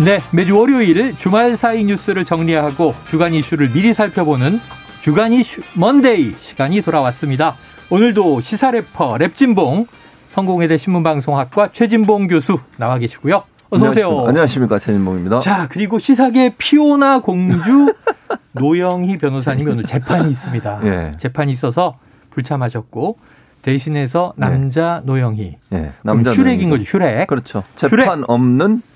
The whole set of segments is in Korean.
네, 매주 월요일 주말 사이 뉴스를 정리하고 주간 이슈를 미리 살펴보는 주간 이슈 Monday 시간이 돌아왔습니다. 오늘도 시사 래퍼 랩진봉 성공회대 신문방송학과 최진봉 교수 나와 계시고요. 어서 오세요. 안녕하십니까, 최진봉입니다. 자, 그리고 시사계 피오나 공주 노영희 변호사님이 오늘 재판이 있습니다. 예. 재판이 있어서 불참하셨고 대신해서 남자 노영희. 예, 남자 슈렉인. 거죠, 슈렉. 그렇죠. 슈렉. 재판 없는 네.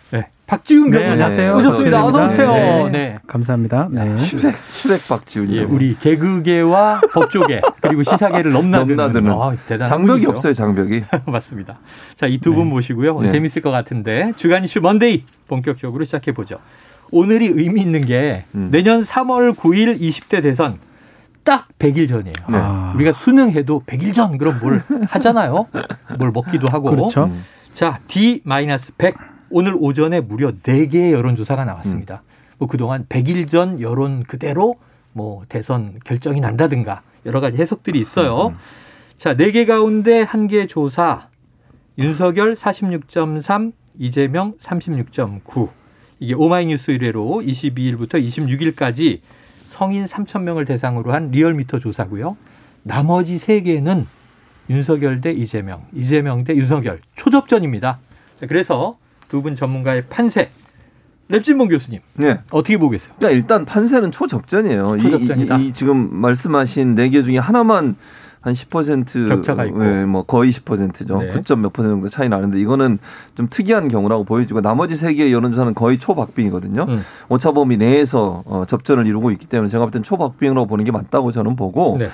박지훈 네, 변호사 안녕하세요. 오셨습니다. 어서 오세요. 네. 네. 감사합니다. 네. 슈렉 슈렉 박지훈이 예, 우리 개그계와 법조계 그리고 시사계를 넘나드는, 넘나드는. 아, 대단한 장벽이 분이죠. 없어요 장벽이. 맞습니다. 자, 이 두 분 모시고요. 네. 재밌을 것 같은데 주간 이슈 Monday 본격적으로 시작해 보죠. 오늘이 의미 있는 게 음. 내년 3월 9일 20대 대선 딱 100일 전이에요. 네. 아. 우리가 수능해도 100일 전 그럼 뭘 하잖아요. 뭘 먹기도 하고. 그렇죠. 음. 자, D-100 오늘 오전에 무려 4개의 여론조사가 나왔습니다. 뭐 그동안 100일 전 여론 그대로 뭐 대선 결정이 난다든가 여러 가지 해석들이 있어요. 자, 4개 가운데 한개 조사 윤석열 46.3, 이재명 36.9. 이게 오마이뉴스 의뢰로 22일부터 26일까지 성인 3천 명을 대상으로 한 리얼미터 조사고요. 나머지 3개는 윤석열 대 이재명, 이재명 대 윤석열 초접전입니다. 자, 그래서 두 분 전문가의 판세 랩진봉 교수님 네. 어떻게 보겠어요? 그러니까 일단 판세는 초접전이에요. 이- 초접전이다. 이, 이 지금 말씀하신 네 개 중에 하나만 한10% 격차가 있고. 예, 뭐 거의 10%죠. 네. 9점 몇 퍼센트 정도 차이 나는데 이거는 좀 특이한 경우라고 보여지고 나머지 세 개의 여론조사는 거의 초박빙이거든요. 음. 오차 범위 내에서 어, 접전을 이루고 있기 때문에 제가 볼 땐 초박빙으로 보는 게 맞다고 저는 보고 네.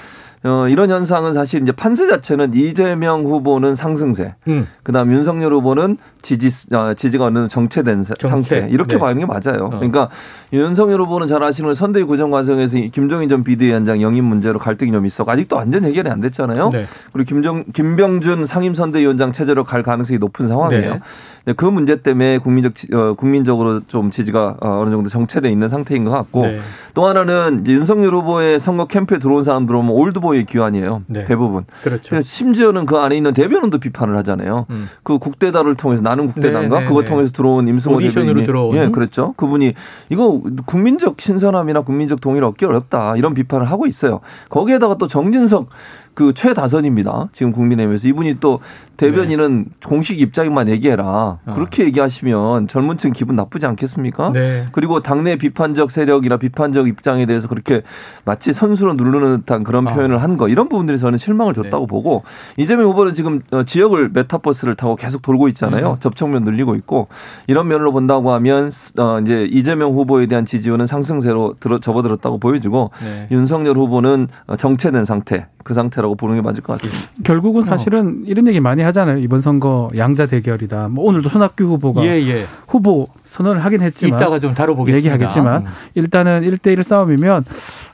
어, 이런 현상은 사실 이제 판세 자체는 이재명 후보는 상승세, 음. 그다음 윤석열 후보는 지지 아, 지지가 어느 정도 정체된 사- 정체. 상태 이렇게 네. 봐는 게 맞아요. 어. 그러니까 윤석열 후보는 잘 아시는 건 선대위 구정 과정에서 이 김종인 전 비대위원장 영입 문제로 갈등이 좀 있었고 아직도 완전 해결이 안 됐잖아요. 네. 그리고 김정 김병준 상임선대위원장 체제로 갈 가능성이 높은 상황이에요. 네. 네, 그 문제 때문에 국민적 지- 어, 국민적으로 좀 지지가 어, 어느 정도 정체돼 있는 상태인 것 같고 네. 또 하나는 윤석열 후보의 선거 캠프에 들어온 사람들 오면 올드보이 기환이에요. 네. 대부분. 그렇죠. 심지어는 그 안에 있는 대변원도 비판을 하잖아요. 음. 그 국대다를 통해서 나는 국대단가 네, 네, 그거 네. 통해서 들어온 임승호 대변인이 들어온. 예, 그렇죠. 그분이 이거 국민적 신선함이나 국민적 동의를 얻기 어렵다 이런 비판을 하고 있어요. 거기에다가 또 정진석 그 최다선입니다. 지금 국민의힘에서 이분이 또 대변인은 공식 입장만 얘기해라. 어. 그렇게 얘기하시면 젊은층 기분 나쁘지 않겠습니까? 네. 그리고 당내 비판적 세력이나 비판적 입장에 대해서 그렇게 마치 선수로 누르는 듯한 그런 아. 표현을 한 거 이런 부분들이 저는 실망을 줬다고 보고 이재명 후보는 지금 어, 지역을 메타버스를 타고 계속 돌고 있잖아요. 음. 접촉면 늘리고 있고 이런 면으로 본다고 하면 어, 이제 이재명 후보에 대한 지지율은 상승세로 들어 접어들었다고 보여지고 네. 윤석열 후보는 어, 정체된 상태 그 상태라고 보는 게 맞을 것 같습니다. 결국은 어. 사실은 이런 얘기 많이 하잖아요. 이번 선거 양자 대결이다. 뭐 오늘도 손학규 후보가 예, 예. 후보 선언을 하긴 했지만 이따가 좀 다뤄보겠습니다. 얘기하겠지만 음. 일단은 1대1 싸움이면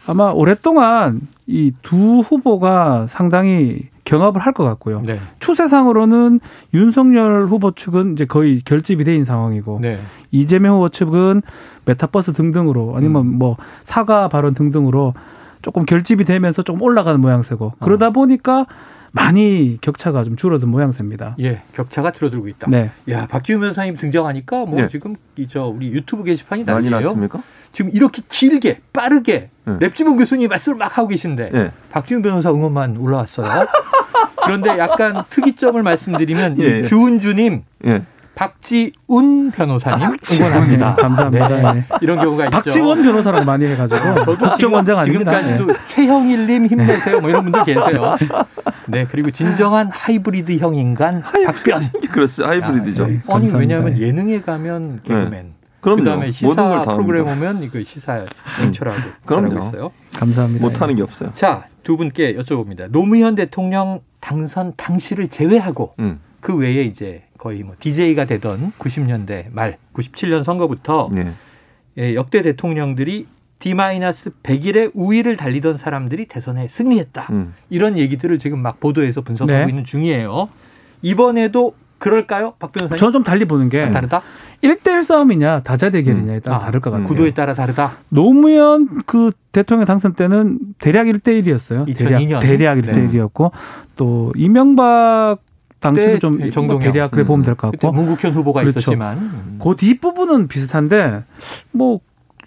아마 오랫동안 이 두 후보가 상당히 경합을 할 것 같고요. 네. 추세상으로는 윤석열 후보 측은 이제 거의 결집이 돼인 상황이고 네. 이재명 후보 측은 메타버스 등등으로 아니면 음. 뭐 사과 발언 등등으로 조금 결집이 되면서 조금 올라가는 모양새고 어. 그러다 보니까 많이 격차가 좀 줄어든 모양새입니다. 예, 격차가 줄어들고 있다. 네. 야, 박지훈 변호사님 등장하니까 뭐 네. 지금 이저 우리 유튜브 게시판이 난리 난리예요. 났습니까? 지금 이렇게 길게 빠르게 네. 랩지문 교수님 말씀을 막 하고 계신데 예. 박지훈 변호사 응원만 올라왔어요. 그런데 약간 특이점을 말씀드리면 이 예. 주은주님, 예. 박지훈 변호사님 응원합니다. 네, 감사합니다. 네. 이런 경우가 있죠. 박지원 변호사라고 많이 해가지고 저도 국정 원장 아닙니다. 네. 지금까지도 최형일님 힘내세요. 뭐 이런 분들 계세요. 네, 그리고 진정한 하이브리드 형 인간 박변. 그렇죠. 하이브리드죠. 아, 네. 아니. 왜냐하면 예능에 가면 개그맨. 그럼요. 그다음에 모든 시사 프로그램 합니다. 오면 이거 시사 앵처라고 그럼요. 잘하고 있어요. 감사합니다. 못하는 게 없어요. 자, 두 분께 여쭤봅니다. 노무현 대통령 당선 당시를 제외하고 음. 그 외에 이제 거의 뭐 DJ가 되던 90년대 말 97년 선거부터 예. 예, 역대 대통령들이 D-100일의 우위를 달리던 사람들이 대선에 승리했다. 음. 이런 얘기들을 지금 막 보도해서 분석하고 네. 있는 중이에요. 이번에도 그럴까요? 박 변호사님? 저는 좀 달리 보는 게 다르다? 1대1 싸움이냐 다자 대결이냐에 따라 아, 다를 것 같아요. 구도에 따라 다르다. 노무현 그 대통령 당선 때는 대략 1대1이었어요. 2002 년. 대략, 대략 네. 1대1이었고 또 이명박 당시도 좀. 대략 그래 보면 될 것 같고 문국현 후보가 그렇죠. 있었지만 그 뒷부분은 비슷한데 뭐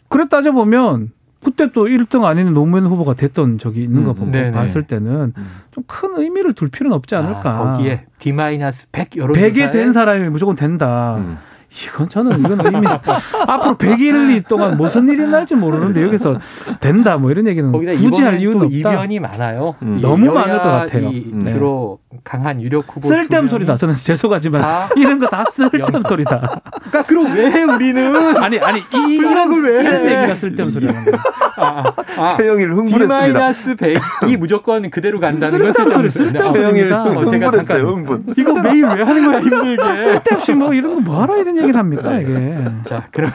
그래 따져 보면 그때 또 1등 아닌 노무현 후보가 됐던 적이 있는 거 음, 보고 네네. 봤을 때는 음. 좀큰 의미를 둘 필요는 없지 않을까. 아, 거기에 D-100 여론 100에 된 사람이 무조건 된다. 음. 이건 저는 이건 의미 앞으로 100일 동안 무슨 일이 날지 모르는데 여기서 된다 뭐 이런 얘기는 굳이 할 이유는 또 없다. 이변이 많아요. 음. 이 너무 많을 것 같아요. 이 네. 주로 강한 유력 후보 쓸데없는 소리다. 저는 죄송하지만 다 이런 거 다 쓸데없는 소리다. 그러니까 그럼 왜 해, 우리는 아니 아니 이 분석을 왜 해? 이런 얘기가 쓸데없는 소리라는 거예요. 아, 아, 최영일 흥분했습니다. D-100이 무조건 그대로 간다는 건 쓸데없는 쓸데없는 소리, 소리다. 최영일 소리입니다. 어, 제가 흥분했어요. 흥분. 이거 매일 왜 하는 거야 힘들게. 쓸데없이 뭐 이런 거 뭐하러 이런 얘기를 합니까 이게. 자, 그러면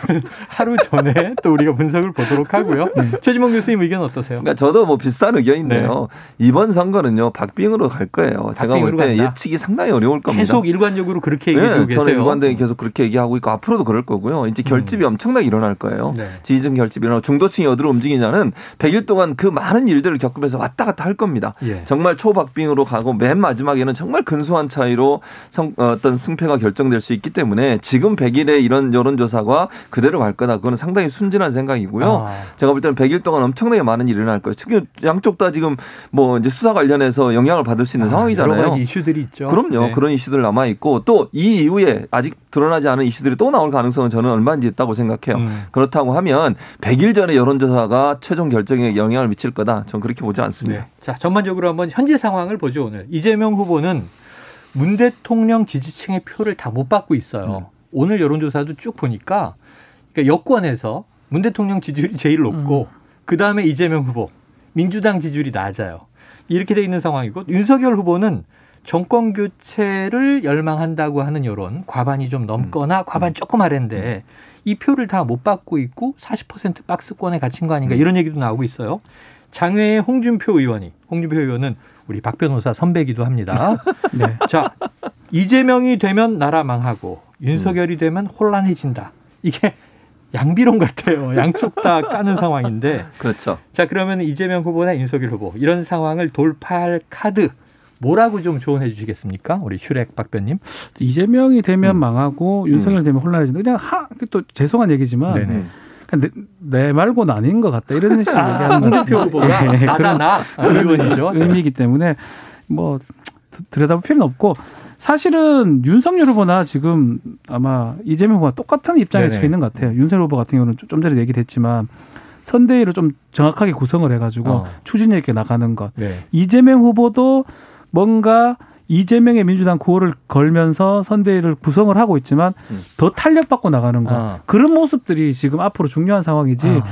하루 전에 또 우리가 분석을 보도록 하고요. 네. 최지봉 교수님 의견 어떠세요? 그러니까 저도 뭐 비슷한 의견인데요. 이번 선거는요 박빙으로 갈 거예요. 제가 볼 때. 예측이 상당히 어려울 겁니다. 계속 일관적으로 그렇게 얘기하고 네, 계세요. 저는 일관되게 계속 그렇게 얘기하고 있고 앞으로도 그럴 거고요. 이제 결집이 엄청나게 일어날 거예요. 네. 지지층 결집이 일어나고 중도층이 어디로 움직이냐는 100일 동안 그 많은 일들을 겪으면서 왔다 갔다 할 겁니다. 예. 정말 초박빙으로 가고 맨 마지막에는 정말 근소한 차이로 성- 어, 어떤 승패가 결정될 수 있기 때문에 지금 100일의 이런 여론조사가 그대로 갈 거다. 그거는 상당히 순진한 생각이고요. 아. 제가 볼 때는 100일 동안 엄청나게 많은 일이 일어날 거예요. 지금 양쪽 다 지금 뭐 이제 수사 관련해서 영향을 받을 수 있는 아, 상황이잖아요. 여러 가지 이슈들이 있죠. 그럼요. 네. 그런 이슈들 남아 있고 또 이 이후에 아직 드러나지 않은 이슈들이 또 나올 가능성은 저는 얼마든지 있다고 생각해요. 음. 그렇다고 하면 100일 전에 여론조사가 최종 결정에 영향을 미칠 거다. 저는 그렇게 보지 않습니다. 네. 자, 전반적으로 한번 현재 상황을 보죠, 오늘. 이재명 후보는 문 대통령 지지층의 표를 다 못 받고 있어요. 음. 오늘 여론조사도 쭉 보니까 그러니까 여권에서 문 대통령 지지율이 제일 높고 그 다음에 이재명 후보, 민주당 지지율이 낮아요. 이렇게 돼 있는 상황이고 윤석열 후보는 정권 교체를 열망한다고 하는 여론 과반이 좀 넘거나 과반 조금 아래인데 이 표를 다 못 받고 있고 40% 박스권에 갇힌 거 아닌가 이런 얘기도 나오고 있어요. 장외의 홍준표 의원이 홍준표 의원은 우리 박 변호사 선배기도 합니다. 네. 자 이재명이 되면 나라 망하고 윤석열이 되면 혼란해진다. 이게 양비론 같아요. 양쪽 다 까는 상황인데 그렇죠. 자 그러면 이재명 후보나 윤석열 후보 이런 상황을 돌파할 카드 뭐라고 좀 조언해 주시겠습니까? 우리 슈렉 박변님. 이재명이 되면 음. 망하고 윤석열 되면 혼란해진다. 그냥 하, 또 죄송한 얘기지만 네네. 음. 내, 내 말고는 아닌 것 같다 이런 식으로 얘기하는 것 홍준표. 후보가 예, 나다 그런 나 의원이죠. 의미이기 때문에 뭐 들여다볼 필요는 없고 사실은 윤석열 후보나 지금 아마 이재명 후보가 똑같은 입장에. 처해 있는 것 같아요. 윤석열 후보 같은 경우는 좀 전에 얘기됐지만 선대위를 좀 정확하게 구성을 해가지고 어. 추진력 있게 나가는 것. 네. 이재명 후보도 뭔가 이재명의 민주당 구호를 걸면서 선대위를 구성을 하고 있지만 음. 더 탄력받고 나가는 것. 아. 그런 모습들이 지금 앞으로 중요한 상황이지. 아.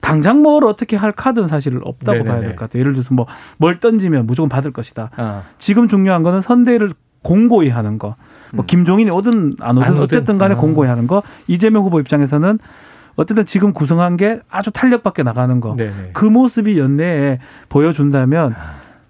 당장 뭘 어떻게 할 카드는 사실 없다고 네네네. 봐야 될 것 같아요. 예를 들어서 뭐 뭘 던지면 무조건 받을 것이다. 아. 지금 중요한 거는 선대위를 공고히 하는 거. 뭐 음. 김종인이 오든 안 오든 안 오든. 어쨌든 간에 아. 공고히 하는 거. 이재명 후보 입장에서는 어쨌든 지금 구성한 게 아주 탄력받게 나가는 거. 네네. 그 모습이 연내에 보여준다면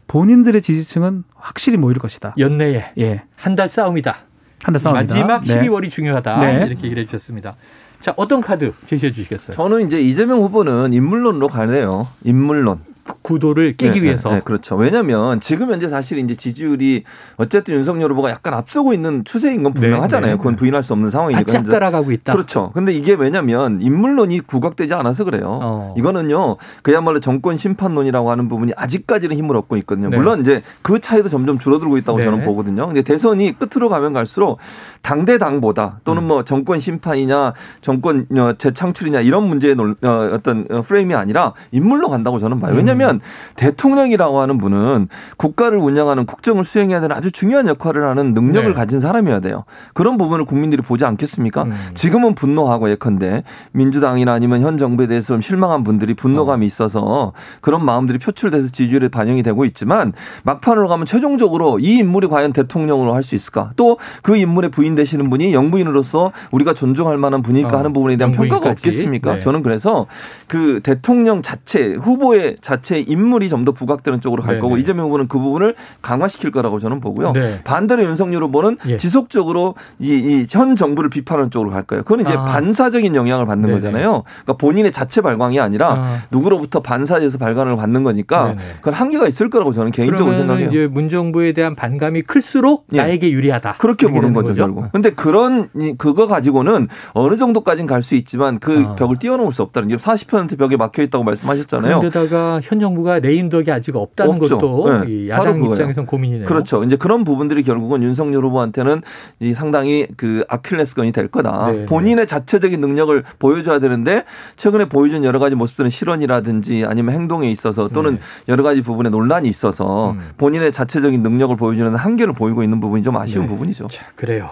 본인들의 지지층은 확실히 모일 것이다. 연내에 예. 한 달 싸움이다. 한달 싸움이다. 마지막 네. 12월이 중요하다. 네. 이렇게 얘기를 해주셨습니다. 자 어떤 카드 제시해 주시겠어요? 저는 이제 이재명 후보는 인물론으로 가네요. 인물론. 구도를 깨기 네, 위해서. 네, 네, 그렇죠. 왜냐하면 지금 현재 사실 이제 지지율이 어쨌든 윤석열 후보가 약간 앞서고 있는 추세인 건 분명하잖아요. 네, 네. 그건 부인할 수 없는 상황이니까. 바짝. 따라가고 있다. 그렇죠. 근데 이게 왜냐면 인물론이 부각되지 않아서 그래요. 어. 이거는요, 그야말로 정권 심판론이라고 하는 부분이 아직까지는 힘을 얻고 있거든요. 네. 물론 이제 그 차이도 점점 줄어들고 있다고 네. 저는 보거든요. 근데 대선이 끝으로 가면 갈수록 당대 당보다 음. 또는 뭐 정권 심판이냐 정권 어, 재창출이냐 이런 문제의 논- 어, 어떤 어, 프레임이 아니라 인물로 간다고 저는 봐요. 왜냐하면 있지만 대통령이라고 하는 분은 국가를 운영하는 국정을 수행해야 되는 아주 중요한 역할을 하는 능력을 네. 가진 사람이어야 돼요. 그런 부분을 국민들이 보지 않겠습니까? 음. 지금은 분노하고 예컨대 민주당이나 아니면 현 정부에 대해서 좀 실망한 분들이 분노감이 있어서 그런 마음들이 표출돼서 지지율에 반영이 되고 있지만 막판으로 가면 최종적으로 이 인물이 과연 대통령으로 할 수 있을까? 또 그 인물에 부인 되시는 분이 영부인으로서 우리가 존중할 만한 분일까 어, 하는 부분에 대한 평가가 영부인까지. 없겠습니까? 네. 저는 그래서 그 대통령 자체 후보의 자체 인물이 좀 더 부각되는 쪽으로 갈 네네. 거고 이재명 후보는 그 부분을 강화시킬 거라고 저는 보고요. 네. 반대로 윤석열 후보는 예. 지속적으로 이현 정부를 비판하는 쪽으로 갈 거예요. 그건 이제 아. 반사적인 영향을 받는 네네. 거잖아요. 그러니까 본인의 자체 발광이 아니라 아. 누구로부터 반사해서 발광을 받는 거니까 네네. 그건 한계가 있을 거라고 저는 개인적으로 생각해요. 이제 문정부에 대한 반감이 클수록 예. 나에게 유리하다. 그렇게 보는 되는 거죠, 결국. 근데 그런 이- 그거 가지고는 어느 정도까지는 갈 수 있지만 그 아. 벽을 뛰어넘을 수 없다는 게 40% 벽에 막혀 있다고 말씀하셨잖아요. 그런데다가 현 정부가 레임덕이 아직 없다는 없죠. 것도 네. 야당. 입장에선 고민이네요. 그렇죠. 이제 그런 부분들이 결국은 윤석열 후보한테는 이 상당히 그 아킬레스건이 될 거다. 네, 본인의 자체적인 능력을 보여줘야 되는데 최근에 보여준 여러 가지 모습들은 실언이라든지 아니면 행동에 있어서 또는 네. 여러 가지 부분에 논란이 있어서 음. 본인의 자체적인 능력을 보여주는 한계를 보이고 있는 부분이 좀 아쉬운 네. 부분이죠. 자, 그래요.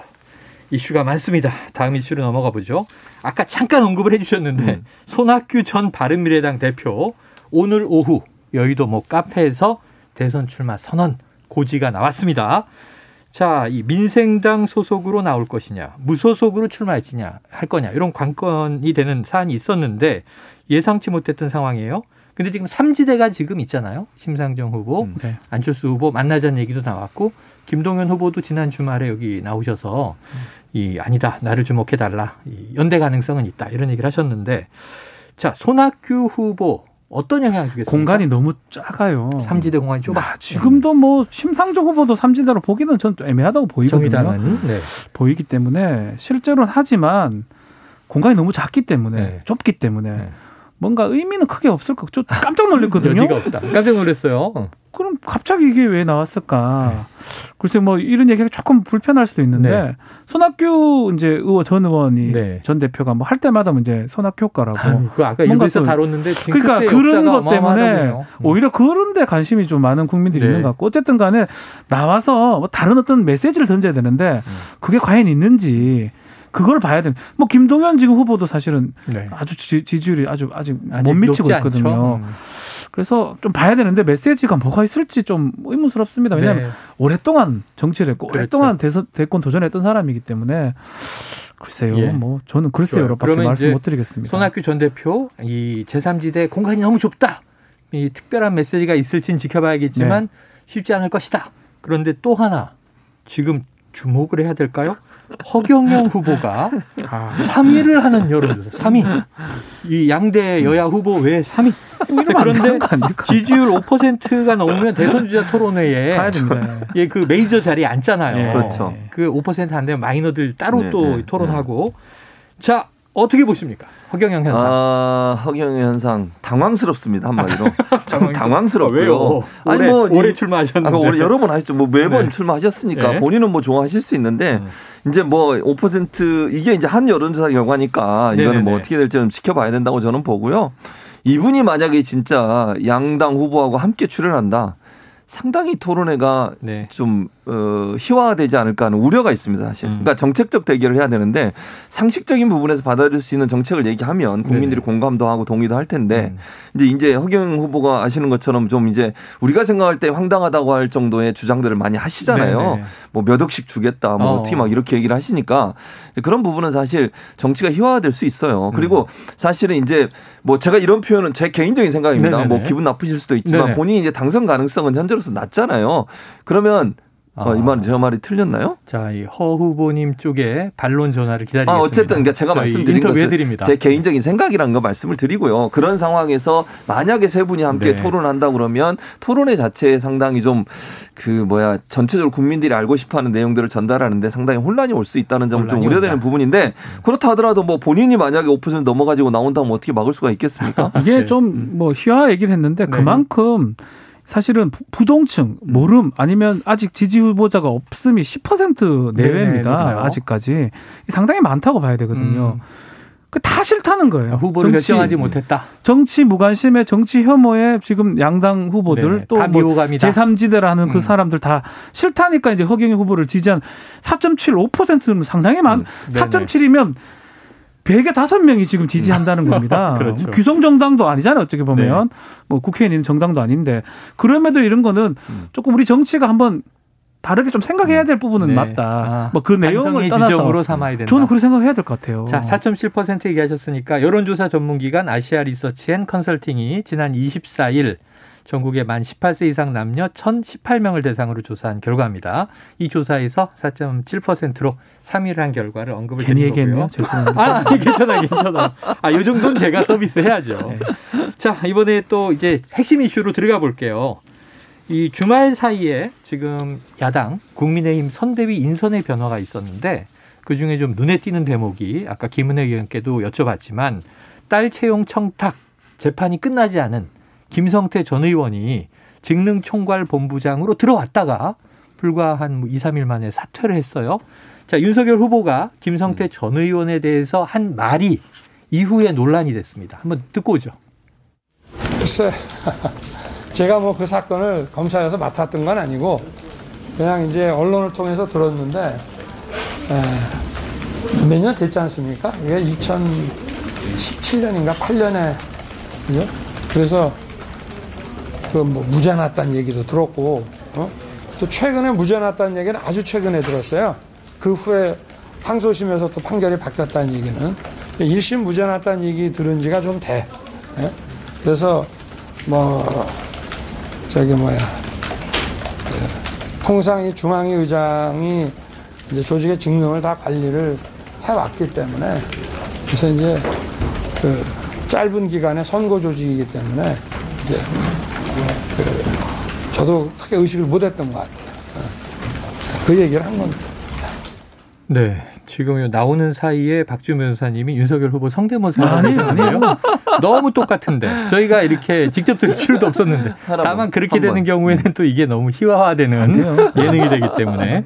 이슈가 많습니다. 다음 이슈로 넘어가 보죠. 아까 잠깐 언급을 해주셨는데 음. 손학규 전 바른미래당 대표 오늘 오후 여의도 모 카페에서 대선 출마 선언 고지가 나왔습니다. 자, 이 민생당 소속으로 나올 것이냐, 무소속으로 출마할지냐 할 거냐 이런 관건이 되는 사안이 있었는데 예상치 못했던 상황이에요. 근데 지금 삼지대가 지금 있잖아요. 심상정 후보, 음. 네. 안철수 후보 만나자는 얘기도 나왔고 김동연 후보도 지난 주말에 여기 나오셔서 이 아니다 나를 주목해 달라 이 연대 가능성은 있다 이런 얘기를 하셨는데 자 손학규 후보 어떤 영향 주겠습니까? 공간이 너무 작아요. 삼지대 공간이 좁아. 아, 지금도 뭐 심상정 후보도 삼지대로 보기는 전좀 애매하다고 보이거든요. 네. 보이기 때문에 실제로는 하지만 공간이 너무 작기 때문에 네. 좁기 때문에 네. 뭔가 의미는 크게 없을 것. 저 깜짝 놀랐거든요. 여지가 없다. 깜짝 놀랐어요. 어. 그럼 갑자기 이게 왜 나왔을까? 글쎄 뭐 이런 얘기가 조금 불편할 수도 있는데 네. 손학규 이제 의원 전 의원이 네. 전 대표가 뭐 할 때마다 뭐 이제 손학규 효과라고. 아유, 그 아까 뭔가 일부에서 또- 다뤘는데 그러니까 그런 것 때문에. 음. 오히려 그런 데 관심이 좀 많은 국민들이 네. 있는 것 같고 어쨌든 간에 나와서 뭐 다른 어떤 메시지를 던져야 되는데 음. 그게 과연 있는지 그걸 봐야 되는. 뭐 김동연 지금 후보도 사실은 네. 아주 지, 지율이 아주 아직, 아직 못 미치고 있거든요. 음. 그래서 좀 봐야 되는데 메시지가 뭐가 있을지 좀 의문스럽습니다. 왜냐하면 네. 오랫동안 정치를 했고 그렇죠. 오랫동안 대선 대권 도전했던 사람이기 때문에 글쎄요. 예. 뭐 저는 글쎄요. 그러면 말씀 못 드리겠습니다. 손학규 전 대표 이 제3지대 공간이 너무 좁다. 이 특별한 메시지가 있을진 지켜봐야겠지만 네. 쉽지 않을 것이다. 그런데 또 하나 지금 주목을 해야 될까요? 허경영 후보가 아, 3위를 하는 여론조사 3위. 이 양대 여야 후보 외에 3위. 이러면 안 그런데? 지지율 5%가 넘으면 대선 주자 토론회에. 예, 그 메이저 자리에 앉잖아요. 예. 그렇죠. 그 5%안 되면 마이너들 따로 네, 또 네, 토론하고. 자, 어떻게 보십니까? 허경영 현상. 아, 허경의 현상 당황스럽습니다 한마디로 좀 당황스럽고요. 왜요? 아니 올해, 뭐 올해 이- 출마하셨는데. 아까 올해 여러 번 하셨죠. 뭐 매번 네. 출마하셨으니까 네. 본인은 뭐 좋아하실 수 있는데 이제 뭐 5% 이게 이제 한 여론조사 결과니까 이거는. 뭐 어떻게 될지 좀 지켜봐야 된다고 저는 보고요. 이분이 만약에 진짜 양당 후보하고 함께 출연한다. 상당히 토론회가 네. 좀 어, 희화화되지 않을까 하는 우려가 있습니다, 사실. 음. 그러니까 정책적 대결을 해야 되는데 상식적인 부분에서 받아들일 수 있는 정책을 얘기하면 국민들이 네네. 공감도 하고 동의도 할 텐데 음. 이제 이제 허경 후보가 아시는 것처럼 좀 이제 우리가 생각할 때 황당하다고 할 정도의 주장들을 많이 하시잖아요. 네네. 뭐몇 억씩 주겠다, 뭐 어. 어. 떻게 막 이렇게 얘기를 하시니까 그런 부분은 사실 정치가 희화화될 수 있어요. 그리고 사실은 이제 뭐 제가 이런 표현은 제 개인적인 생각입니다. 네네네. 뭐 기분 나쁘실 수도 있지만 네네. 본인이 이제 당선 가능성은 현재 로서 낮잖아요. 그러면 어, 이 아. 말, 제 말이 틀렸나요? 자, 이 허 후보님 쪽에 반론 전화를 기다리겠습니다. 아, 어쨌든 그러니까 제가 말씀드린 인터뷰 것은 해드립니다. 제 개인적인 생각이라는 거 말씀을 드리고요. 그런 상황에서 만약에 세 분이 함께 네. 토론한다 그러면 토론회 자체에 상당히 좀 그 뭐야 전체적으로 국민들이 알고 싶어하는 내용들을 전달하는데 상당히 혼란이 올 수 있다는 점을 좀 우려되는 온다. 부분인데 그렇다 하더라도 뭐 본인이 만약에 5% 넘어가지고 나온다면 어떻게 막을 수가 있겠습니까? 이게 네. 좀뭐 희화 얘기를 했는데 네. 그만큼 사실은 부- 부동층 모름 아니면 아직 지지 후보자가 없음이 10% 네네, 내외입니다. 높아요. 아직까지 상당히 많다고 봐야 되거든요. 음. 그다 싫다는 거예요. 후보를 정치, 결정하지 못했다. 정치 무관심에 정치 혐오에 지금 양당 후보들 네, 또뭐 비호감이다. 제3지대라는 그 음. 사람들 다 싫다니까 이제 허경영 후보를 지지한 4.75%는 상당히 많. 음, 네네. 4.7이면 100에 5명이 지금 지지한다는 겁니다. 그렇죠. 뭐 기성 정당도 아니잖아요. 어떻게 보면 뭐 국회의원 있는 정당도 아닌데 그럼에도 이런 거는 음. 조금 우리 정치가 한번 다르게 좀 생각해야 될 부분은 네. 맞다. 아, 뭐그 내용을 떠나서 지점으로 삼아야 된다. 저는 그렇게 생각해야 될 것 같아요. 자, 4.7% 얘기하셨으니까 여론조사 전문기관 아시아 리서치 앤 컨설팅이 지난 24일 전국의 만 18세 이상 남녀 1,018명을 대상으로 조사한 결과입니다. 이 조사에서 4.7%로 3위를 한 결과를 언급을 괜히. 얘기했네요. 죄송합니다. 아, 아니, 괜찮아, 괜찮아. 아, 요 정도는 제가 서비스 해야죠. 네. 자, 이번에 또 이제 핵심 이슈로 들어가 볼게요. 이 주말 사이에 지금 야당 국민의힘 선대위 인선의 변화가 있었는데 그 중에 좀 눈에 띄는 대목이 아까 김은혜 의원께도 여쭤봤지만 딸 채용 청탁 재판이 끝나지 않은 김성태 전 의원이 직능 총괄 본부장으로 들어왔다가 불과 한 2, 3일 만에 사퇴를 했어요. 자, 윤석열 후보가 김성태 전 의원에 대해서 한 말이 이후에 논란이 됐습니다. 한번 듣고 오죠. 글쎄, 제가 뭐 그 사건을 검찰에서 맡았던 건 아니고 그냥 이제 언론을 통해서 들었는데 몇 년 됐지 않습니까? 이게 2017년인가 8년에 그죠? 그래서 그뭐 무죄 났다는 얘기도 들었고 어? 또 최근에 무죄 났다는 얘기는 아주 최근에 들었어요. 그 후에 항소심에서 또 판결이 바뀌었다는 얘기는 1심 무죄 났다는 얘기 들은 지가 좀 돼. 예? 그래서 뭐 저기 뭐야 그 통상 이 중앙위 의장이 이제 조직의 직능을 다 관리를 해왔기 때문에 그래서 이제 그 짧은 기간의 선거 조직이기 때문에 이제 그 저도 크게 의식을 못했던 것 같아요. 어. 그 얘기를 한 겁니다. 네. 지금 나오는 사이에 박주민 변호사님이 윤석열 후보 성대모사 아니에요, 하셨네요. 너무 똑같은데 저희가 이렇게 직접 들을 필요도 없었는데. 다만 그렇게 한 되는 번. 경우에는 또 이게 너무 희화화되는 예능이 되기 때문에.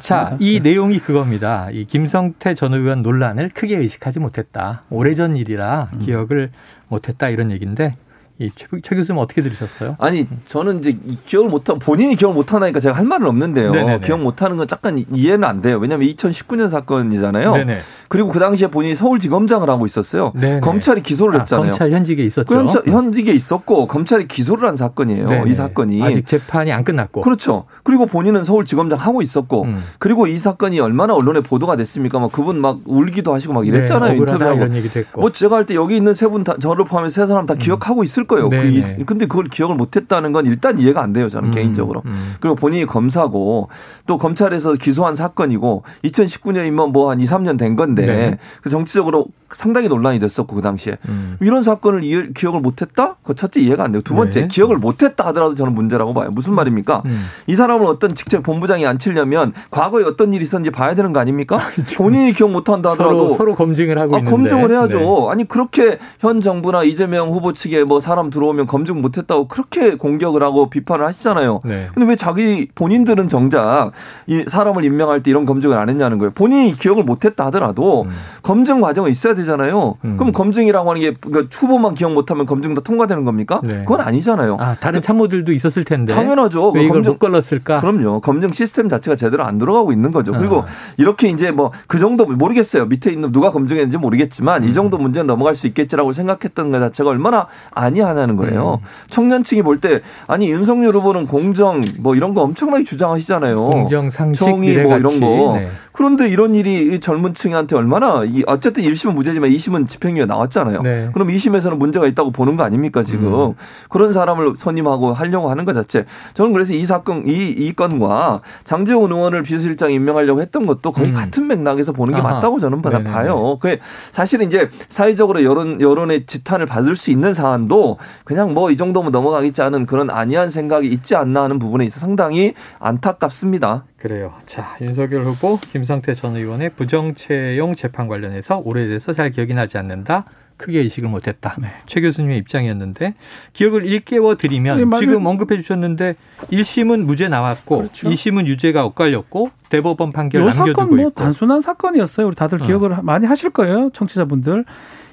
자, 이 내용이 그겁니다. 이 김성태 전 의원 논란을 크게 의식하지 못했다. 오래전 일이라 기억을 못했다 이런 얘기인데 이 최, 최 교수님 어떻게 들으셨어요? 아니 저는 이제 이 기억을 못하 본인이 기억을 못하니까 제가 할 말은 없는데요. 네네네. 기억 못하는 건 잠깐 이해는 안 돼요. 왜냐하면 2019년 사건이잖아요. 네네. 그리고 그 당시에 본인이 서울지검장을 하고 있었어요. 네네. 검찰이 기소를 아, 했잖아요. 검찰 현직에 있었죠. 그 현재 현직에 있었고 검찰이 기소를 한 사건이에요. 네네. 이 사건이. 아직 재판이 안 끝났고. 그렇죠. 그리고 본인은 서울지검장 하고 있었고, 음. 그리고 이 사건이 얼마나 언론에 보도가 됐습니까? 막 그분 막 울기도 하시고 막 네, 이랬잖아요. 억울하다 인터뷰하고. 이런 얘기도 했고. 뭐 제가 할 때 여기 있는 세 분 다 저를 포함해 세 사람 다 기억하고 있을 거예요. 그 음. 근데 그걸 기억을 못했다는 건 일단 이해가 안 돼요. 저는 음, 개인적으로. 음. 그리고 본인이 검사고 또 검찰에서 기소한 사건이고 2019년이면 뭐 한 2, 3년 된 건데 네. 그 정치적으로 상당히 논란이 됐었고 그 당시에 음. 이런 사건을 이해- 기억을 못했다? 그 첫째 이해가 안 돼요. 두 번째 네. 기억을 못했다 하더라도 저는 문제라고 봐요. 무슨 말입니까? 음. 이 사람을 어떤 직책 본부장이 앉히려면 과거에 어떤 일이 있었는지 봐야 되는 거 아닙니까? 본인이 기억 못한다 하더라도 서로, 서로 검증을 하고 아, 있는데. 검증을 해야죠. 네. 아니 그렇게 현 정부나 이재명 후보 측에 뭐 사람 들어오면 검증 못했다고 그렇게 공격을 하고 비판을 하시잖아요. 네. 근데 왜 자기 본인들은 정작 이 사람을 임명할 때 이런 검증을 안 했냐는 거예요. 본인이 기억을 못했다 하더라도 음. 검증 과정은 있어야 되잖아요. 음. 그럼 검증이라고 하는 게 그러니까 후보만 기억 못하면 검증 다 통과되는 겁니까? 네. 그건 아니잖아요. 아, 다른 참모들도 있었을 텐데. 당연하죠. 왜그 이걸 검증- 못 걸렀을까? 그럼요. 검증 시스템 자체가 제대로 안 돌아가고 있는 거죠. 그리고 아. 이렇게 이제 뭐 그 정도 모르겠어요. 밑에 있는 누가 검증했는지 모르겠지만 음. 이 정도 문제는 넘어갈 수 있겠지라고 생각했던 것 자체가 얼마나 아니하냐는 거예요. 음. 청년층이 볼 때 아니 윤석열 후보는 공정 뭐 이런 거 엄청나게 주장하시잖아요. 공정, 상식, 정의 뭐. 이런 거. 네. 그런데 이런 일이 이 젊은 층한테 얼마나 이 어쨌든 1심은 무죄지만 2심은 집행유예 나왔잖아요. 네. 그럼 2심에서는 문제가 있다고 보는 거 아닙니까 지금. 음. 그런 사람을 선임하고 하려고 하는 것 자체. 저는 그래서 이 사건 이, 이 건과 장재원 의원을 비서실장 임명하려고 했던 것도 거의 음. 같은 맥락에서 보는 게 아하. 맞다고 저는 봐- 네네네. 봐요. 그 사실은 이제 사회적으로 여론 여론의 지탄을 받을 수 있는 사안도 그냥 뭐 이 정도면 넘어가겠지 않은 그런 안이한 생각이 있지 않나 하는 부분에 있어 상당히 안타깝습니다. 그래요. 자, 윤석열 후보, 김성태 전 의원의 부정채용 재판 관련해서 오래돼서 잘 기억이 나지 않는다. 크게 의식을 못했다. 네. 최 교수님의 입장이었는데 기억을 일깨워 드리면 네. 지금 언급해 주셨는데 1심은 무죄 나왔고 그렇죠. 2심은 유죄가 엇갈렸고 대법원 판결 이 남겨두고 사건 뭐 있고. 단순한 사건이었어요. 우리 다들 어. 기억을 많이 하실 거예요, 청취자분들.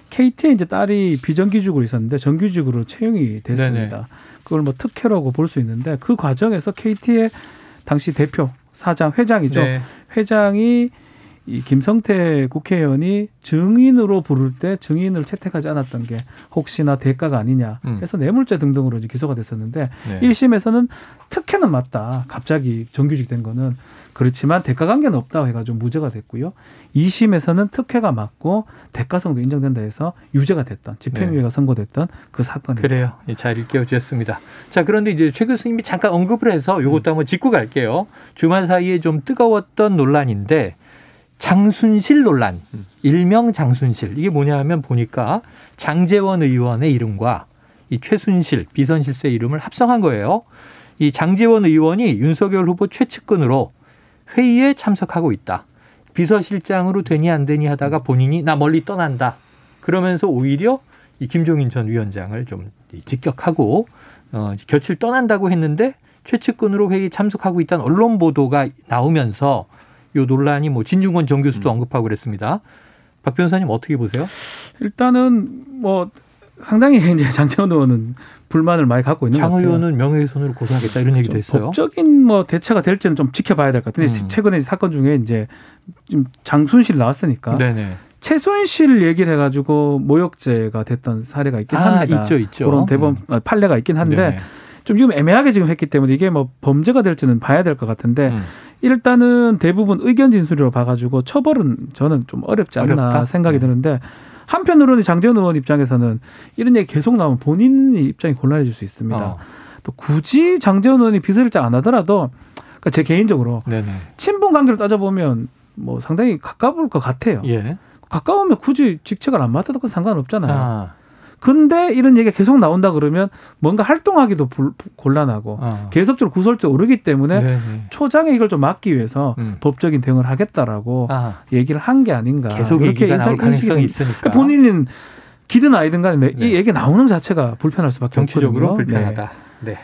KT에 이제 딸이 비정규직으로 있었는데 정규직으로 채용이 됐습니다. 네네. 그걸 뭐 특혜라고 볼 수 있는데 그 과정에서 KT의 당시 대표, 사장, 회장이죠. 네. 회장이 이 김성태 국회의원이 증인으로 부를 때 증인을 채택하지 않았던 게 혹시나 대가가 아니냐 음. 해서 뇌물죄 등등으로 이제 기소가 됐었는데 네. 일 1심에서는 특혜는 맞다. 갑자기 정규직 된 거는 그렇지만 대가 관계는 없다고 해가지고 무죄가 됐고요. 2심에서는 특혜가 맞고 대가성도 인정된다 해서 유죄가 됐던 집행유예가 선고됐던 그 사건입니다. 그래요. 예, 잘 일깨워 주셨습니다. 자, 그런데 이제 최 교수님이 잠깐 언급을 해서 이것도 한번 짚고 갈게요. 주말 사이에 좀 뜨거웠던 논란인데 장순실 논란, 일명 장순실. 이게 뭐냐 하면 보니까 장재원 의원의 이름과 이 최순실 비선실세 이름을 합성한 거예요. 이 장재원 의원이 윤석열 후보 최측근으로 회의에 참석하고 있다. 비서실장으로 되니 안 되니 하다가 본인이 나 멀리 떠난다. 그러면서 오히려 이 김종인 전 위원장을 좀 직격하고 어, 곁을 떠난다고 했는데 최측근으로 회의에 참석하고 있다는 언론 보도가 나오면서 요 논란이 뭐 진중권 전 교수도 언급하고 그랬습니다. 박 변호사님 어떻게 보세요? 일단은 뭐 상당히 이제 장재원 의원은 불만을 많이 갖고 있는 것장 같아요. 의원은 명예훼손으로 고소하겠다 이런 얘기도 좀 했어요. 법적인 뭐 대처가 될지는 좀 지켜봐야 될 것 같은데 음. 최근에 사건 중에 이제 좀 장순실 나왔으니까 네네. 최순실 얘기를 해가지고 모욕죄가 됐던 사례가 있긴 아, 합니다. 있죠, 있죠. 그런 대법 아, 판례가 있긴 한데 네네. 좀 지금 애매하게 지금 했기 때문에 이게 뭐 범죄가 될지는 봐야 될 것 같은데 음. 일단은 대부분 의견 진술로 봐가지고 처벌은 저는 좀 어렵지 않나 어렵다? 생각이 네. 드는데 한편으로는 장재원 의원 입장에서는 이런 얘기 계속 나오면 본인 입장이 곤란해질 수 있습니다. 어, 또 굳이 장재원 의원이 비서실장 안 하더라도 그러니까 제 개인적으로 네네. 친분 관계를 따져보면 뭐 상당히 가까울 것 같아요. 예. 가까우면 굳이 직책을 안 맡아도 그건 상관없잖아요. 아, 근데 이런 얘기가 계속 나온다 그러면 뭔가 활동하기도 불- 곤란하고 어. 계속적으로 구설자 오르기 때문에 네네. 초장에 이걸 좀 막기 위해서 음. 법적인 대응을 하겠다라고 아, 얘기를 한 게 아닌가. 계속 이렇게 나올 가능성이 있으니까. 그러니까 본인은 기든 아니든 간에 네. 이 얘기 나오는 자체가 불편할 수밖에 정치적으로 없거든요. 불편하다. 네.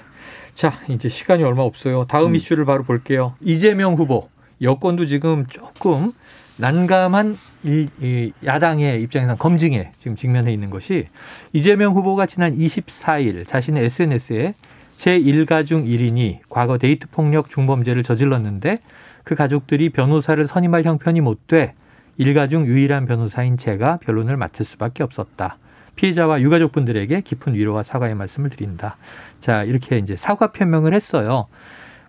자, 이제 시간이 얼마 없어요. 다음 음. 이슈를 바로 볼게요. 이재명 후보. 여권도 지금 조금 난감한 이, 이 야당의 입장에서 검증에 지금 직면해 있는 것이 이재명 후보가 지난 24일 자신의 SNS에 제 일가 중 1인이 과거 데이트 폭력 중범죄를 저질렀는데 그 가족들이 변호사를 선임할 형편이 못 돼 일가 중 유일한 변호사인 제가 변론을 맡을 수밖에 없었다. 피해자와 유가족분들에게 깊은 위로와 사과의 말씀을 드린다. 자, 이렇게 이제 사과 표명을 했어요.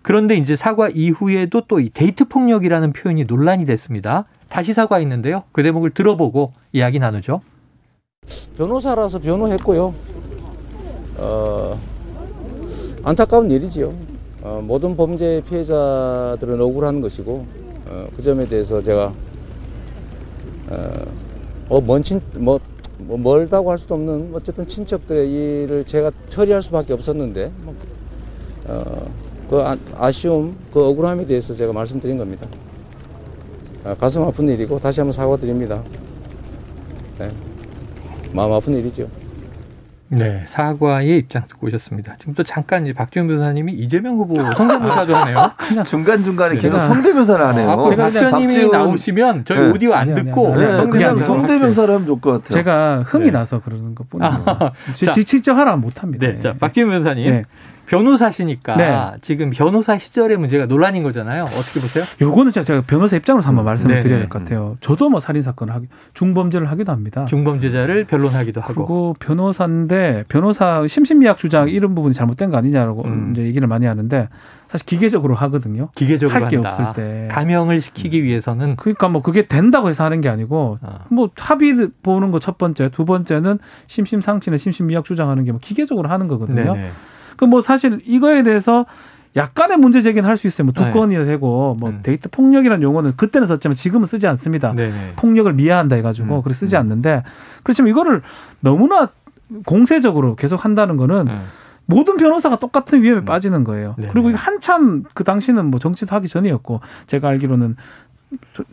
그런데 이제 사과 이후에도 또 이 데이트 폭력이라는 표현이 논란이 됐습니다. 다시 사과했는데요. 그 대목을 들어보고 이야기 나누죠. 변호사라서 변호했고요. 어, 안타까운 일이지요. 어, 모든 범죄 피해자들은 억울한 것이고 어, 그 점에 대해서 제가 어, 어, 먼 친, 뭐, 뭐 멀다고 할 수도 없는 어쨌든 친척들의 일을 제가 처리할 수밖에 없었는데 뭐, 어, 그 아, 아쉬움, 그 억울함에 대해서 제가 말씀드린 겁니다. 아, 가슴 아픈 일이고 다시 한번 사과드립니다. 네. 마음 아픈 일이죠. 네, 사과의 입장 듣고 오셨습니다. 지금 또 잠깐 이제 박지원 변호사님이 이재명 후보 성대모사도 하네요. 중간 중간에 네. 계속 성대묘사를 하네요. 앞으로 제가 박 그냥 변호님이 박지원- 나오시면 저희 네. 오디오 안 아니, 듣고 아니, 네, 아니, 성대모사 그냥 아니라 성대묘사를 하면 좋을 것 같아요. 제가 흥이 네. 나서 그러는 것 뿐이에요. 자. 지- 직접 하라 못합니다. 네, 자, 박지원 변호사님. 네. 변호사시니까 네. 지금 변호사 시절의 문제가 논란인 거잖아요. 어떻게 보세요? 요거는 제가- 변호사 입장으로서 한번 말씀을 네네. 드려야 될 것 같아요. 저도 뭐 살인 사건을 하기 중범죄를 하기도 합니다. 중범죄자를 변론하기도 하고. 그리고 변호사인데 변호사 심신미약 주장 이런 부분이 잘못된 거 아니냐라고 음. 이제 얘기를 많이 하는데 사실 기계적으로 하거든요. 기계적으로 할 게. 없을 때. 감형을 시키기 위해서는 그러니까 뭐 그게 된다고 해서 하는 게 아니고 아, 뭐 합의 보는 거 첫 번째, 두 번째는 심심상치나 심신미약 주장하는 게 뭐 기계적으로 하는 거거든요. 네네. 그 뭐 사실 이거에 대해서 약간의 문제 제기는 할 수 있어요. 뭐두 네. 건이 되고 뭐 음. 데이트 폭력이라는 용어는 그때는 썼지만 지금은 쓰지 않습니다. 네네. 폭력을 미화한다 해가지고 음, 그래 쓰지 음. 않는데 그렇지만 이거를 너무나 공세적으로 계속 한다는 거는 음. 모든 변호사가 똑같은 위험에 음. 빠지는 거예요. 네네. 그리고 이게 한참 그 당시는 뭐 정치도 하기 전이었고 제가 알기로는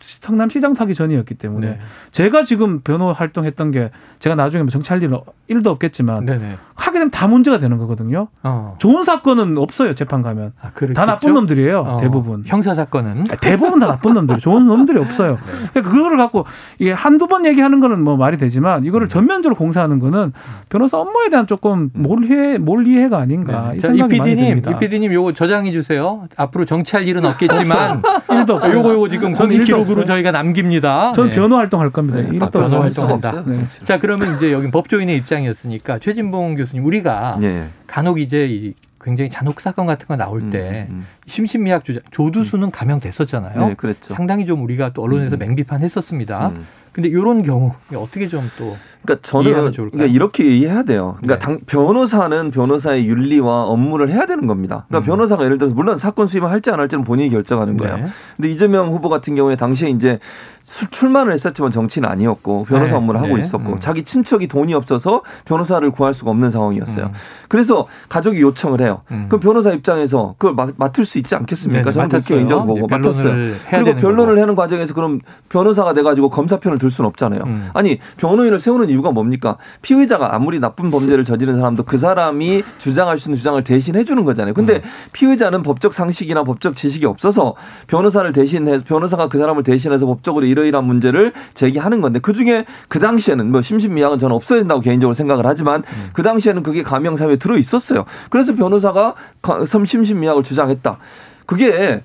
성남 시장 타기 전이었기 때문에 네. 제가 지금 변호 활동했던 게 제가 나중에 뭐 정치할 일은 일도 없겠지만 네네. 하게 되면 다 문제가 되는 거거든요. 어. 좋은 사건은 없어요 재판 가면 아? 다 나쁜 놈들이에요 어, 대부분. 형사 사건은 대부분 다 나쁜 놈들, 좋은 놈들이 없어요. 그러니까 그거를 갖고 이게 한두 번 얘기하는 거는 뭐 말이 되지만 이거를 전면적으로 공사하는 거는 변호사 업무에 대한 조금 몰이해 몰이해가 아닌가 이 네. 자, 이 생각이 많이 PD님, 듭니다. 이 PD님 요거 저장해 주세요. 앞으로 정치할 일은 없겠지만 일도 없어요. 요거 요거 지금 일도 기록으로. 저희가 남깁니다. 전 네. 변호 활동할 겁니다. 네. 아, 변호. 활동 활동한다. 없어요. 네. 자, 그러면 이제 여기 법조인의 입장이었으니까 최진봉 교수님 우리가 예. 간혹 이제 이 굉장히 잔혹 사건 같은 거 나올 음, 때 음. 심신미약 주자 조두수는 감형됐었잖아요. 네, 그랬죠. 상당히 좀 우리가 또 언론에서 음. 맹비판했었습니다. 음. 근데 이런 경우 어떻게 좀 또 그러니까 저는? 그러니까 이렇게 이해해야 돼요. 그러니까 네. 당, 변호사는 변호사의 윤리와 업무를 해야 되는 겁니다. 그러니까 음. 변호사가 예를 들어서 물론 사건 수임을 할지 안 할지는 본인이 결정하는 거예요. 네. 근데 이재명 후보 같은 경우에 당시에 이제 수- 출마를 했었지만 정치는 아니었고 변호사 네. 업무를 하고 네. 있었고 음. 자기 친척이 돈이 없어서 변호사를 구할 수가 없는 상황이었어요. 음. 그래서 가족이 요청을 해요. 음. 그럼 변호사 입장에서 그걸 맡- 맡을 수 있지 않겠습니까? 네, 저는 그렇게 맡았어요. 인정을 보고 네, 맡았어요. 변론을 해야 그리고 변론을 거고. 하는 과정에서 그럼 변호사가 돼 가지고 검사 편을 들 수는 없잖아요. 음. 아니 변호인을 세우는 이유가 뭡니까? 피의자가 아무리 나쁜 범죄를 저지른 사람도 그 사람이 주장할 수 있는 주장을 대신 해 주는 거잖아요. 근데 음. 피의자는 법적 상식이나 법적 지식이 없어서 변호사를 대신해서 변호사가 그 사람을 대신해서 법적으로 이러이러한 문제를 제기하는 건데 그 중에 그 당시에는 뭐 심신미약은 저는 없어야 된다고 개인적으로 생각을 하지만 음. 그 당시에는 그게 감형 사유에 들어 있었어요. 그래서 변호사가 가- 심신미약을 주장했다. 그게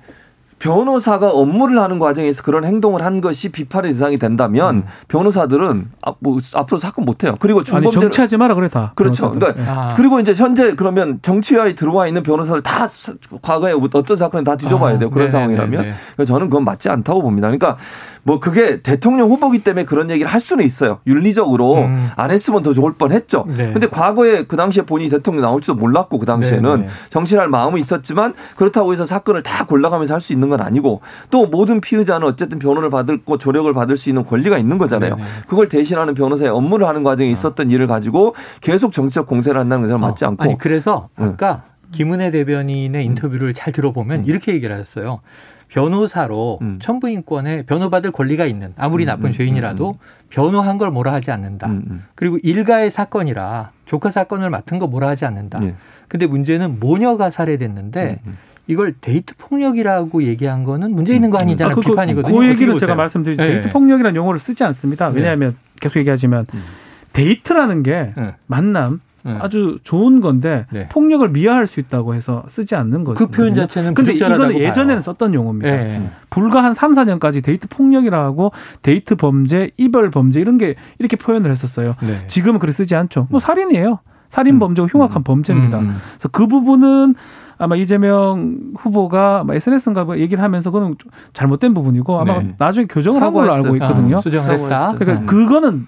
변호사가 업무를 하는 과정에서 그런 행동을 한 것이 비판의 대상이 된다면 음. 변호사들은 앞, 뭐, 앞으로 사건 못 해요. 그리고 중범죄 정치하지 마라 그래 다. 그렇죠. 변호사들. 그러니까 아. 그리고 이제 현재 그러면 정치화에 들어와 있는 변호사를 다 사- 과거에 어떤 사건을 다 뒤져봐야 아, 돼요. 그런 네네네네. 상황이라면 그래서 저는 그건 맞지 않다고 봅니다. 그러니까 뭐 그게 대통령 후보기 때문에 그런 얘기를 할 수는 있어요. 윤리적으로 음. 안 했으면 더 좋을 뻔했죠. 네. 근데 과거에 그 당시에 본인이 대통령 나올지도 몰랐고 그 당시에는 네네. 정치할 마음은 있었지만 그렇다고 해서 사건을 다 골라가면서 할 수 있는 건 아니고 또 모든 피의자는 어쨌든 변호를 받을 거 조력을 받을 수 있는 권리가 있는 거잖아요. 네네. 그걸 대신하는 변호사의 업무를 하는 과정에 있었던 일을 가지고 계속 정치적 공세를 한다는 것은 맞지 어, 않고 아니 그래서 응. 아까 김은혜 대변인의 인터뷰를 잘 들어보면 이렇게 얘기를 하셨어요. 변호사로 음. 천부인권에 변호받을 권리가 있는 아무리 음, 나쁜 음, 죄인이라도 변호한 걸 뭐라 하지 않는다. 음, 음. 그리고 일가의 사건이라 조카 사건을 맡은 거 뭐라 하지 않는다. 예. 근데 문제는 모녀가 살해됐는데 음, 음. 이걸 데이트 폭력이라고 얘기한 거는 문제 있는 거 아니냐는 아, 비판이거든요. 그 얘기를? 제가 말씀드린 네. 데이트 폭력이라는 용어를 쓰지 않습니다. 왜냐하면 계속 얘기하지만 음. 데이트라는 게 네. 만남 네. 아주 좋은 건데 네. 폭력을 미화할 수 있다고 해서 쓰지 않는 거죠. 그 표현 자체는 근데 이거는 예전에는 봐요. 썼던 용어입니다. 예. 불과 한 3, 4년까지 데이트 폭력이라고 하고 데이트 범죄, 이별 범죄 이런 게 이렇게 표현을 했었어요. 네. 지금은 그렇게 쓰지 않죠. 뭐 살인이에요. 살인 범죄고 흉악한 범죄입니다. 음. 그래서 그 부분은 아마 이재명 후보가 SNS인가 뭐 얘기를 하면서 그건 좀 잘못된 부분이고 아마 네. 나중에 교정을 한 걸로 알고. 있거든요. 아, 수정을 했다. 사과했어요. 그러니까 음. 그거는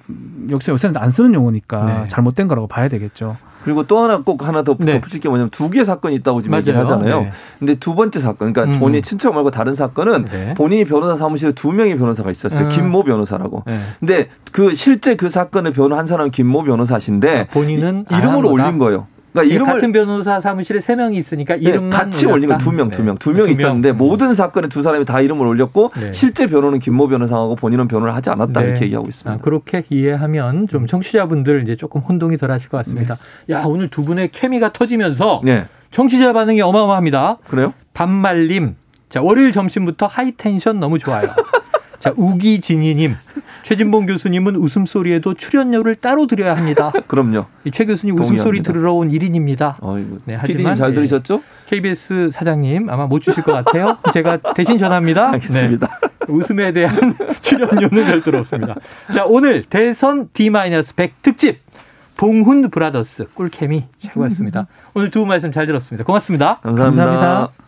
역시 요새는 안 쓰는 용어니까 네. 잘못된 거라고 봐야 되겠죠. 그리고 또 하나 꼭 하나 더 네. 덧붙일 게 뭐냐면 두개 사건이 있다고 지금 맞아요. 얘기를 하잖아요. 네. 근데 두 번째 사건, 그러니까 음. 본인 친척 말고 다른 사건은 네. 본인이 변호사 사무실에 두 명의 변호사가 있었어요. 음. 김모 변호사라고. 네. 근데 그 실제 그 사건을 변호한 사람은 김모 변호사신데 본인은 이- 이름으로? 올린 거예요. 그러니까 예, 이름을 같은 변호사 사무실에 세 명이 있으니까 네, 이름만 같이 올린 거두 명, 두 명, 두 명 있었는데 모든 사건에 두 사람이 다 이름을 올렸고 네. 실제 변호는 김모 변호사하고 본인은 변호를 하지 않았다 네. 이렇게 얘기하고 있습니다. 아, 그렇게 이해하면 좀 청취자분들 이제 조금 혼동이 덜 하실 것 같습니다. 야, 오늘 두 분의 케미가 터지면서 네, 청취자 반응이 어마어마합니다. 그래요? 반말님. 자, 월요일 점심부터 high tension 너무 좋아요. 자, 우기진이님. 최진봉 교수님은 웃음소리에도 출연료를 따로 드려야 합니다. 그럼요. 이최 교수님 웃음소리 동의합니다. 들으러 온 1인입니다. 어이구. 네, 하지만, 잘 예. 들으셨죠? KBS 사장님 아마 못 주실 것 같아요. 제가 대신 전합니다. 알겠습니다. 네. 웃음에 대한 출연료는 별도로 없습니다. 자, 오늘 대선 D-100 특집 봉훈 브라더스 꿀케미 최고였습니다. 오늘 두 분 말씀 잘 들었습니다. 고맙습니다. 감사합니다. 감사합니다.